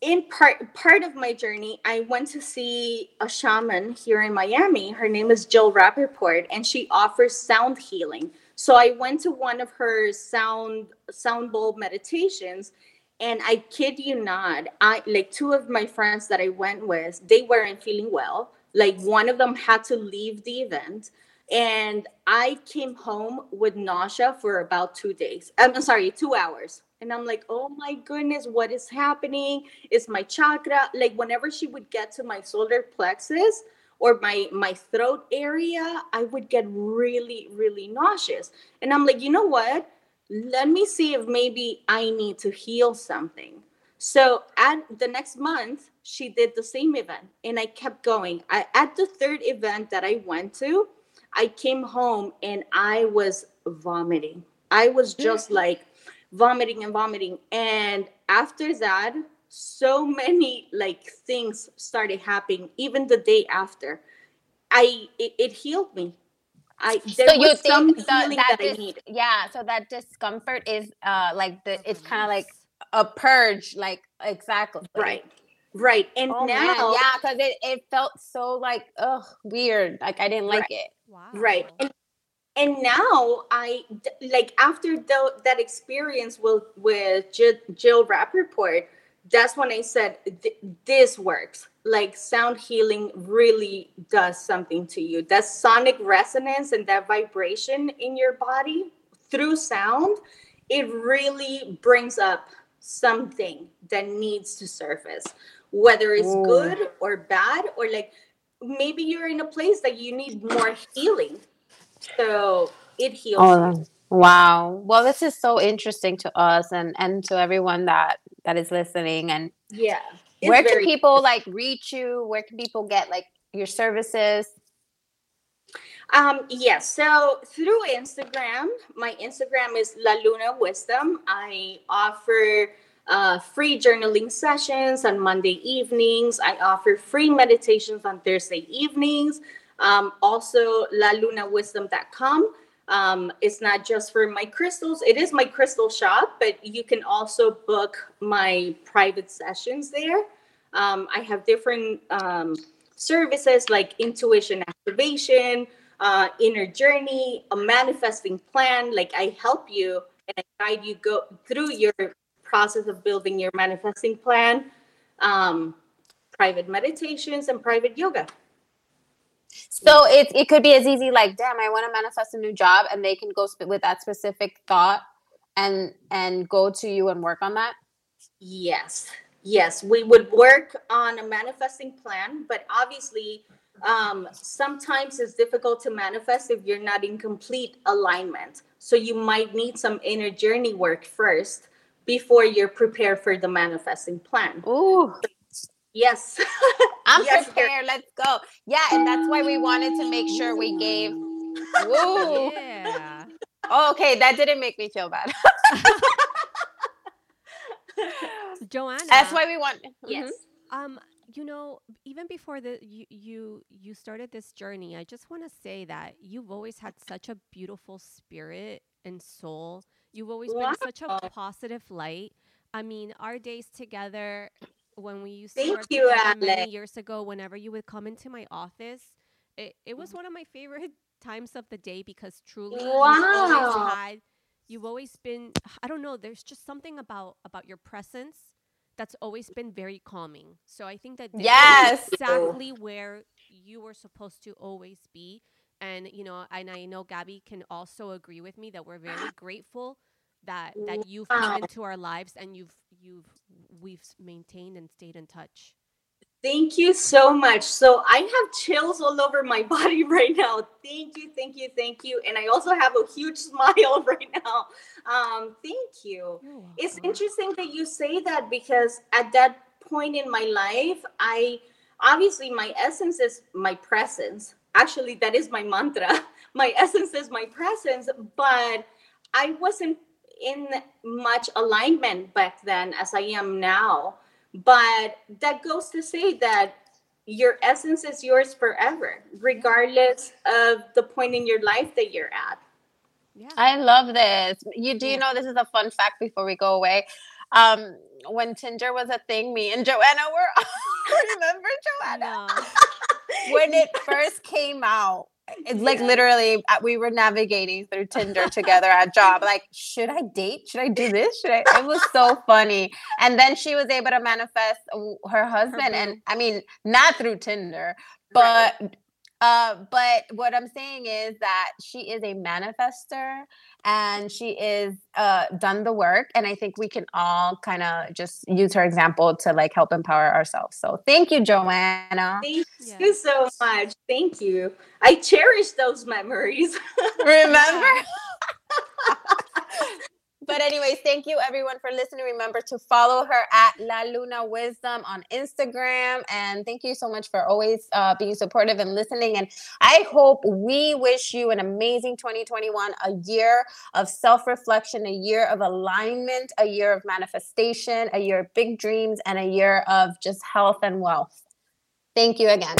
in part part of my journey i went to see a shaman here in miami her name is jill rappaport and she offers sound healing so i went to one of her sound sound bowl meditations and i kid you not i like two of my friends that i went with they weren't feeling well. Like one of them had to leave the event and i came home with nausea for about two days. I'm sorry two hours. And i'm like oh my goodness what is happening? Is my chakra like whenever she would get to my solar plexus or my my throat area i would get really really nauseous and i'm like you know what let me see if maybe i need to heal something so at the next month, she did the same event and I kept going. I, at the third event that I went to, I came home and I was vomiting. I was just mm. like vomiting and vomiting. And after that, so many like things started happening even the day after. I it, it healed me. I there so was some the, that, that dis- I need. Yeah, so that discomfort is uh like the it's kind of like a purge, like exactly. Right. Right. And oh, now, man. yeah, because it, it felt so like, ugh, weird. Like I didn't like right. it. Wow. Right. And, and now I like after the, that experience with with Jill, Jill Rappaport, that's when I said, this works. Like sound healing really does something to you. That sonic resonance and that vibration in your body through sound, it really brings up something that needs to surface, whether it's Ooh. good or bad, or like maybe you're in a place that you need more healing. So it heals. Oh, wow. Well, this is so interesting to us and and to everyone that that is listening. And yeah, where can people like reach you? Where can people get like your services? Um, yes, so through Instagram, my Instagram is La Luna Wisdom. I offer uh, free journaling sessions on Monday evenings. I offer free meditations on Thursday evenings. Um, also, lalunawisdom.com. Um, it's not just for my crystals, it is my crystal shop, but you can also book my private sessions there. Um, I have different um, services like intuition activation, uh, inner journey, a manifesting plan. Like I help you and I guide you go through your process of building your manifesting plan, um, private meditations, and private yoga. So it it could be as easy like, damn, I want to manifest a new job, and they can go sp- with that specific thought and and go to you and work on that. Yes, yes, we would work on a manifesting plan, but obviously, um, sometimes it's difficult to manifest if you're not in complete alignment. So you might need some inner journey work first before you're prepared for the manifesting plan. Ooh. Yes. (laughs) I'm yes, prepared. Let's go. Yeah, and that's why we wanted to make sure we gave. (laughs) Woo. Yeah. Oh, okay, that didn't make me feel bad. (laughs) Joanna. That's why we want. Yes. Mm-hmm. Um, you know, even before the you you you started this journey, I just want to say that you've always had such a beautiful spirit and soul. You've always wow. been such a positive light. I mean, our days together when we used to work you, many years ago, whenever you would come into my office, it, it was mm-hmm. one of my favorite (laughs) times of the day because truly wow. you've always had you've always been I don't know, there's just something about about your presence that's always been very calming. So I think that yes, exactly where you were supposed to always be. And you know, and I know Gabby can also agree with me that we're very (gasps) grateful that that you've come into our lives and you've you've we've maintained and stayed in touch. Thank you so much. So I have chills all over my (laughs) body right now. Thank you, thank you, thank you. And I also have a huge (laughs) smile right now. Um, thank you. It's interesting that you say that because at that point in my life, I obviously my essence is my presence. Actually, that is my mantra. (laughs) My essence is my presence, but I wasn't in much alignment back then as I am now. But that goes to say that your essence is yours forever, regardless of the point in your life that you're at. Yeah. I love this. You do you know this is a fun fact before we go away. Um, when Tinder was a thing, me and Joanna were (laughs) remember Joanna? No. when it (laughs) first came out, it's like literally uh, we were navigating through Tinder together at job. Like, should I date? Should I do this? Should I? It was so funny. And then she was able to manifest her husband, her and I mean, not through Tinder, but right. Uh, but what I'm saying is that she is a manifester and she is uh done the work and i think we can all kind of just use her example to like help empower ourselves. So thank you joanna. Thank you so much. Thank you. I cherish those memories. (laughs) Remember (laughs) But anyways, thank you everyone for listening. Remember to follow her at La Luna Wisdom on Instagram. And thank you so much for always uh, being supportive and listening. And I hope we wish you an amazing 2021, a year of self-reflection, a year of alignment, a year of manifestation, a year of big dreams, and a year of just health and wealth. Thank you again.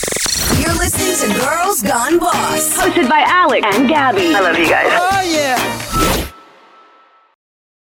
You're listening to Girls Gone Boss, hosted by Alex and Gabby. I love you guys. Oh, yeah.